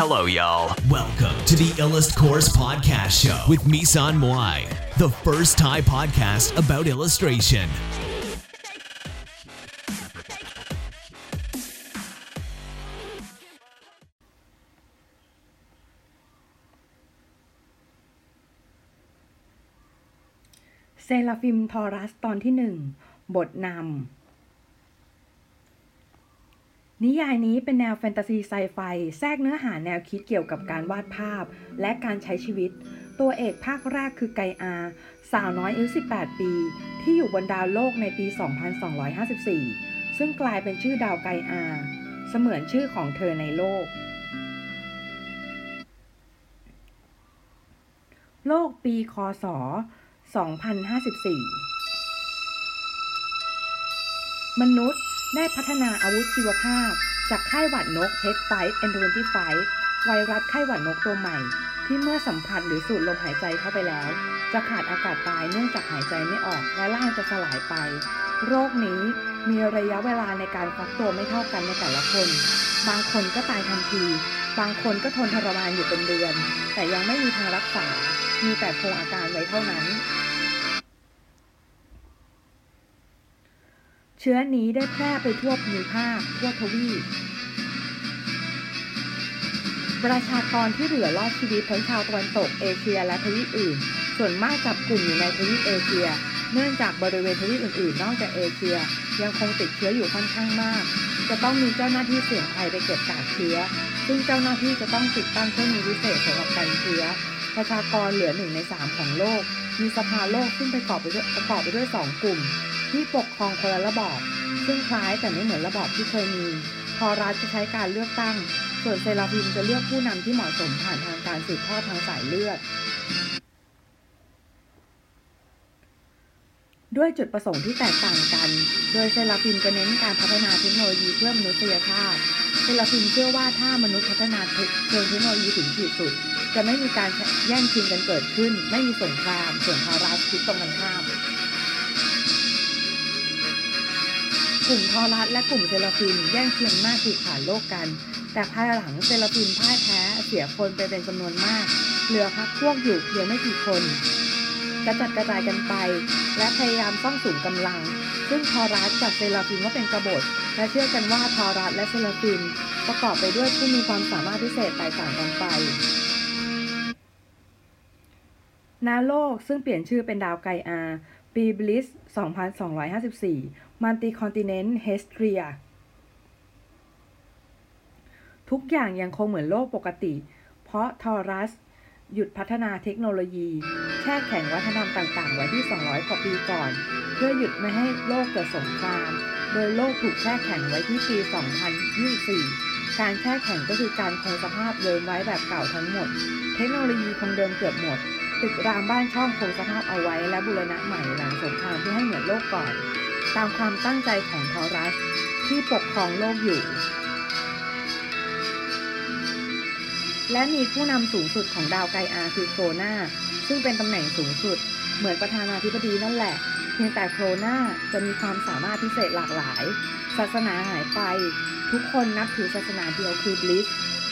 Hello, y'all. Welcome to the Illust Course Podcast Show with Misan Moai, the first Thai podcast about illustration. เซราฟิมทอรัสตอนที่หนึ่ง บทนำ นิยายนี้เป็นแนวแฟนตาซีไซไฟแทรกเนื้อหาแนวคิดเกี่ยวกับการวาดภาพ และการใช้ชีวิต ตัวเอกภาคแรกคือไกอา สาวน้อยอายุ 18 ปี ที่อยู่บนดาวโลกในปี 2254 ซึ่งกลายเป็นชื่อดาวไกอา เสมือนชื่อของเธอในโลก โลกปีคศ 2054 มนุษย์ ได้พัฒนาอาวุธชีวภาพ จากไข้หวัดนก H5N25 ไวรัสไข้หวัดนกตัวใหม่ ที่เมื่อสัมผัสหรือสูดลมหายใจเข้าไปแล้ว จะขาดอากาศตายเนื่องจากหายใจไม่ออกและร่างจะสลายไป โรคนี้มีระยะเวลาในการฟักตัวไม่เท่ากันในแต่ละคน บางคนก็ตายทันที บางคนก็ทนทรมานอยู่เป็นเดือน แต่ยังไม่มีทางรักษา มีแต่คงอาการไว้เท่านั้น เชื้อนี้ได้แพร่ไปทั่วภูมิภาคทั่วทวีปประชากรที่เหลือรอดชีวิตทั้งชาวตะวันตกเอเชียและทวีปอื่น ส่วนมากจับกลุ่มอยู่ในทวีปเอเชีย เนื่องจากบริเวณทวีปอื่นๆ นอกจากเอเชีย ยังคงติดเชื้ออยู่ค่อนข้างมาก จะต้องมีเจ้าหน้าที่เสี่ยงภัยไปเก็บกากเชื้อ ซึ่งเจ้าหน้าที่จะต้องติดตั้งเครื่องมือพิเศษสำหรับกันเชื้อ ประชากรเหลือหนึ่งในสามของโลก มีสภาโลกซึ่งประกอบไปด้วยประกอบไปด้วยสองกลุ่ม ที่ปกครองคนละระบอบ ซึ่งคล้ายแต่ไม่เหมือนระบอบที่เคยมี ทอรัสจะใช้การเลือกตั้ง ส่วนเซราฟิมจะเลือกผู้นำที่เหมาะสมผ่านทางการสืบทอดทางสายเลือด ด้วยจุดประสงค์ที่แตกต่างกัน โดยเซราฟิมจะเน้นการพัฒนาเทคโนโลยีเพื่อมนุษยชาติเซราฟิมเชื่อว่าถ้ามนุษย์พัฒนาเทคโนโลยีถึงขีดสุด จะไม่มีการแย่งชิงกันเกิดขึ้น ไม่มีสงคราม ส่วนทอรัสคิดตรงกันข้าม กลุ่มทอรัสและกลุ่มเซราฟิมแย่งชิงหน้าคือขาดโลกกัน แต่ภายหลังเซราฟิมพ่ายแพ้เสียคนไปเป็นจำนวนมาก เหลือพรรคพวกอยู่เพียงไม่กี่คนกระจัดกระจายกันไป และพยายามซ่องสุมกำลัง ซึ่งทอรัสจัดเซราฟิมว่าเป็นกบฏ และเชื่อกันว่าทอรัสและเซราฟิมประกอบไปด้วยผู้มีความสามารถพิเศษแตกต่างกันไปณ โลกซึ่งเปลี่ยนชื่อเป็นดาวไกอา ปีบลิส 2254 multi continent เฮสเทีย ทุกอย่างยังคงเหมือนโลกปกติ เพราะทอรัส หยุดพัฒนาเทคโนโลยี แช่แข็งวัฒนธรรมต่างๆ ไว้ที่ 200 กว่าปีก่อน เพื่อหยุดไม่ให้โลกเกิดสงคราม โดยโลกถูกแช่แข็งไว้ที่ปี 2024 การแช่แข็งก็คือการคงสภาพเดิมไว้แบบเก่าทั้งหมด เทคโนโลยีคงเดิมเกือบหมด ตึกรามบ้านช่องคงสภาพเอาไว้และบูรณะใหม่หลังสงครามเพื่อให้เหมือนโลกก่อน ตามความตั้งใจของทอรัสที่ปกครองโลกอยู่ และมีผู้นำสูงสุดของดาวไกอาคือโครนาซึ่งเป็นตำแหน่งสูงสุด เหมือนประธานาธิบดีนั่นแหละ เพียงแต่โครนาจะมีความสามารถพิเศษหลากหลาย ศาสนาหายไป ทุกคนนับถือศาสนาเดียวคือ บลิส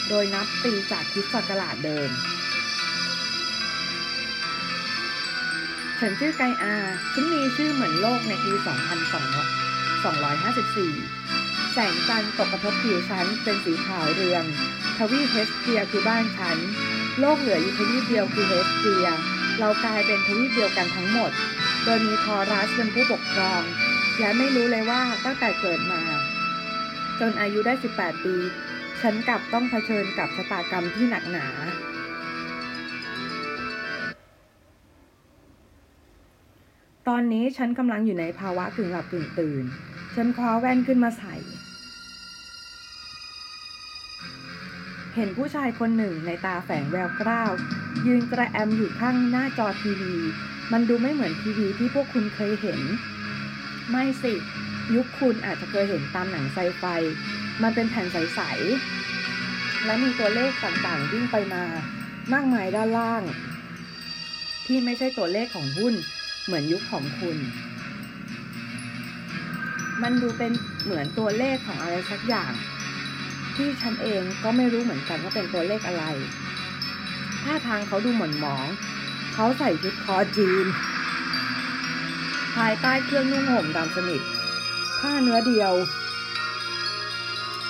โดยนับปีจากคริสตศักราชเดิม ฉันชื่อไกอาฉันมีชื่อเหมือนโลกในปี2254 แสงจันทร์ตกกระทบผิวฉันเป็นสีขาวเรือง ทวีเฮสเทียคือบ้านฉัน โลกเหลืออยู่ทวีปเดียวคือเฮสเทีย เรากลายเป็นทวีปเดียวกันทั้งหมด โดยมีทอรัสเป็นผู้ปกครอง และไม่รู้เลยว่าตั้งแต่เกิดมา จนอายุได้ 18 ปี ฉันกลับต้องเผชิญกับชะตากรรมที่หนักหนา ตอนนี้ฉันกำลังอยู่ในภาวะกึ่งหลับกึ่งตื่น ฉันคว้าแว่นขึ้นมาใส่ เห็นผู้ชายคนหนึ่งในตาแฝงแววกล้าว ยืนกระแอมอยู่ข้างหน้าจอทีวี มันดูไม่เหมือนทีวีที่พวกคุณเคยเห็น ไม่สิ ยุคคุณอาจจะเคยเห็นตามหนังไซไฟ มันเป็นแผ่นใส ๆ และมีตัวเลขต่างๆวิ่งไปมา มากมายด้านล่าง ที่ไม่ใช่ตัวเลขของหุ้น เหมือนยุคของคุณ มันดูเป็นเหมือนตัวเลขของอะไรสักอย่าง ที่ฉันเองก็ไม่รู้เหมือนกันว่าเป็นตัวเลขอะไรท่าทางเขาดูหม่นหมอง เขาใส่ชุดคอจีน ภายใต้เครื่องนุ่งห่มดำสนิท ผ้าเนื้อเดียว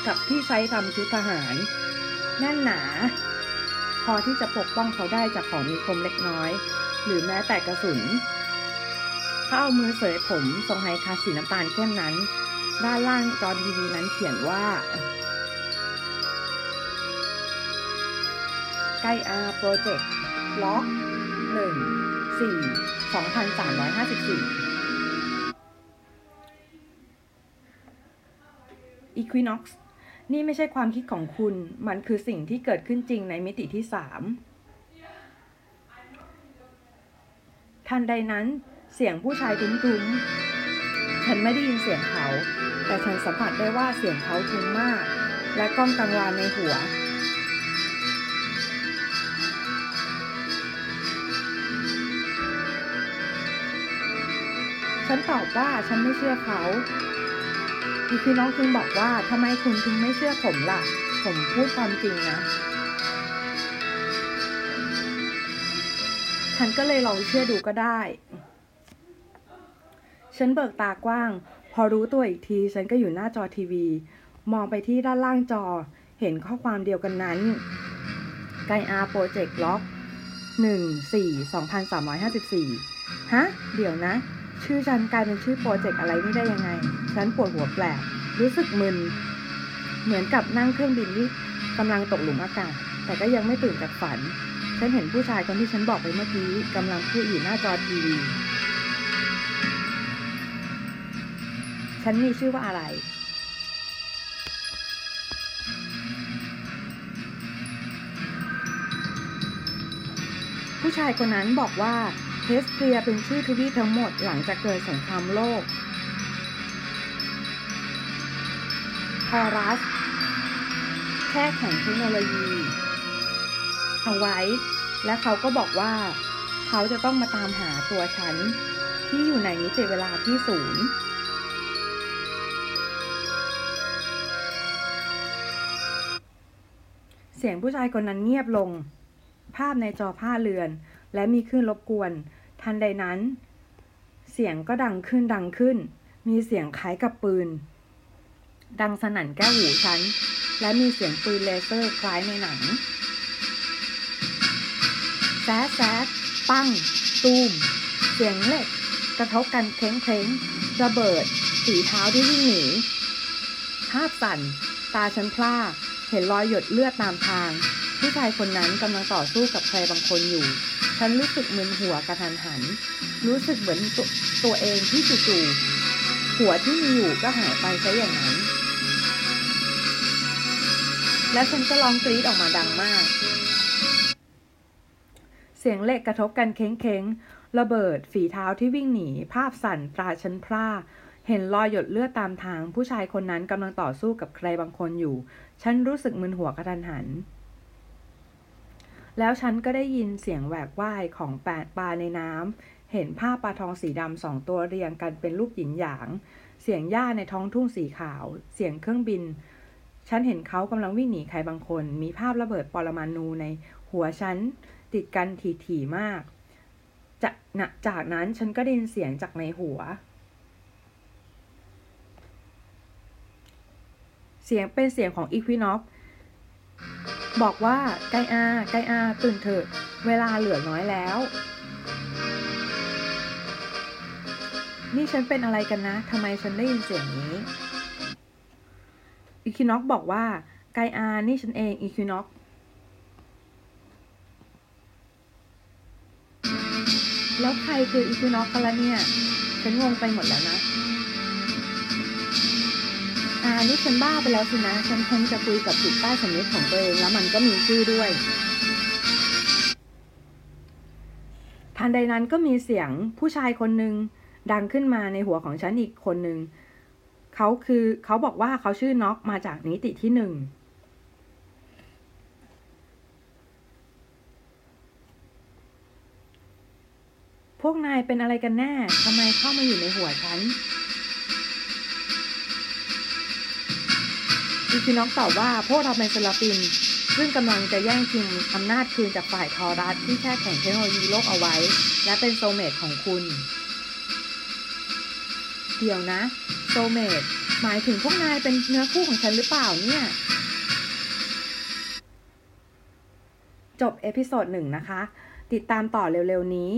กับที่ใช้ทำชุดทหารแน่นหนา พอที่จะปกป้องเขาได้จากของมีคมเล็กน้อย หรือแม้แต่กระสุน เขาเอามือเสยผมทรงไฮคาสีน้ำตาลเข้มนั้น ด้านล่างจอทีวีนั้นเขียนว่าไกอาโปรเจกต์ล็อกหนึ่งสี่สองพันสามร้อยห้าสิบสี่อีควินอกซ์นี่ไม่ใช่ความคิดของคุณ มันคือสิ่งที่เกิดขึ้นจริงในมิติที่สามทันใดนั้น เสียงผู้ชายทุ้มๆ ฉันไม่ได้ยินเสียงเขา แต่ฉันสัมผัสได้ว่าเสียงเขาทุ้มมาก และก้องกังวานในหัว ฉันตอบว่าฉันไม่เชื่อเขาอีคือน้องคุณบอกว่าทำไมคุณถึงไม่เชื่อผมล่ะ ผมพูดความจริงนะ ฉันก็เลยลองเชื่อดูก็ได้ ฉันเบิกตากว้าง พอรู้ตัวอีกที ฉันก็อยู่หน้าจอทีวี มองไปที่ด้านล่างจอ เห็นข้อความเดียวกันนั้นไกอาโปรเจกต์ล็อก1 4 2354ฮะ เดี๋ยวนะ ชื่อฉันกลายเป็นชื่อโปรเจกต์อะไรนี่ได้ยังไง ฉันปวดหัวแปลก รู้สึกมึน เหมือนกับนั่งเครื่องบินที่กำลังตกหลุมอากาศ แต่ก็ยังไม่ตื่นจากฝัน ฉันเห็นผู้ชายคนที่ฉันบอกไปเมื่อกี้กำลังพูดอยู่หน้าจอทีวี ฉันมีชื่อว่าอะไร ผู้ชายคนนั้นบอกว่าเฮสเทียเป็นชื่อทวีปทั้งหมดหลังจากเกิดสงครามโลกฮอรัส แค่แข่งเทคโนโลยี เอาไว้ และเขาก็บอกว่า เขาจะต้องมาตามหาตัวฉัน ที่อยู่ในมิติเวลาที่ศูนย์ เสียงผู้ชายคนนั้นเงียบลง ภาพในจอผ้าเรือน และมีคลื่นรบกวน ทันใดนั้น เสียงก็ดังขึ้นดังขึ้น มีเสียงคล้ายกับปืน ดังสนั่นแก้วหูฉัน และมีเสียงปืนเลเซอร์คล้ายในหนังแซดแซดปั้ง ตูม เสียงเหล็ก กระทบกันเคล้งเคล้งระเบิด สีเท้าที่วิ่งหนีภาพสั่น ตาฉันพล่า เห็นรอยหยดเลือดตามทาง ผู้ชายคนนั้นกำลังต่อสู้กับใครบางคนอยู่ ฉันรู้สึกมึนหัวกระทันหัน รู้สึกเหมือนตตัวเองที่จู่ๆหัวที่มีอยู่ก็หายไปซะอย่างนั้น และฉันก็ร้องกรี๊ดออกมาดังมาก เสียงเหล็กกระทบกันเค้งๆระเบิดฝีเท้าที่วิ่งหนี ภาพสั่นตราฉันพร่า เห็นรอยหยดเลือดตามทาง ผู้ชายคนนั้นกำลังต่อสู้กับใครบางคนอยู่ ฉันรู้สึกมึนหัวกระทันหัน แล้วฉันก็ได้ยินเสียงแหวกว่ายของแปดปลาในน้ำเห็นภาปลาทองสีดำสองตัวเรียงกันเป็นรูปหยินหยาง เสียงหญ้าในท้องทุ่งสีขาว เสียงเครื่องบิน ฉันเห็นเขากำลังวิ่งหนีใครบางคน มีภาพระเบิดปรมาณูในหัวฉันติดกันถี่ๆมากจะนะจากนั้นฉันก็ได้ยินเสียงจากในหัว เสียงเป็นเสียงของอีควินอฟบอกว่าไกอาไกอาตื่นเถอะ เวลาเหลือน้อยแล้ว นี่ฉันเป็นอะไรกันนะทำไมฉันได้ยินเสียงนี้อีคินอกบอกว่าไกอานี่ฉันเองอีคินอกแล้วใครคืออีคินอกกันละเนี่ย ฉันงงไปหมดแล้วนะ นี่ฉันบ้าไปแล้วสินะ ฉันคงจะคุยกับจิตใต้สำนึกของตัวเองแล้วมันก็มีชื่อด้วย ทันใดนั้นก็มีเสียงผู้ชายคนหนึ่งดังขึ้นมาในหัวของฉันอีกคนหนึ่งเขาคือเขาบอกว่าเขาชื่อน็อกมาจากนิติที่หนึ่งพวกนายเป็นอะไรกันแน่ทำไมเข้ามาอยู่ในหัวฉัน อีคิน็อกตอบว่าพวกเราเป็นเซราฟิม ซึ่งกำลังจะแย่งชิงอำนาจคืนจากฝ่ายทอรัสที่แช่แข็งเทคโนโลยีโลกเอาไว้ และเป็น soulmate ของคุณ เดี๋ยวนะ soulmate หมายถึงพวกนายเป็นเนื้อคู่ของฉันหรือเปล่าเนี่ยจบเอพิโซดหนึ่งนะคะ ติดตามต่อเร็วๆนี้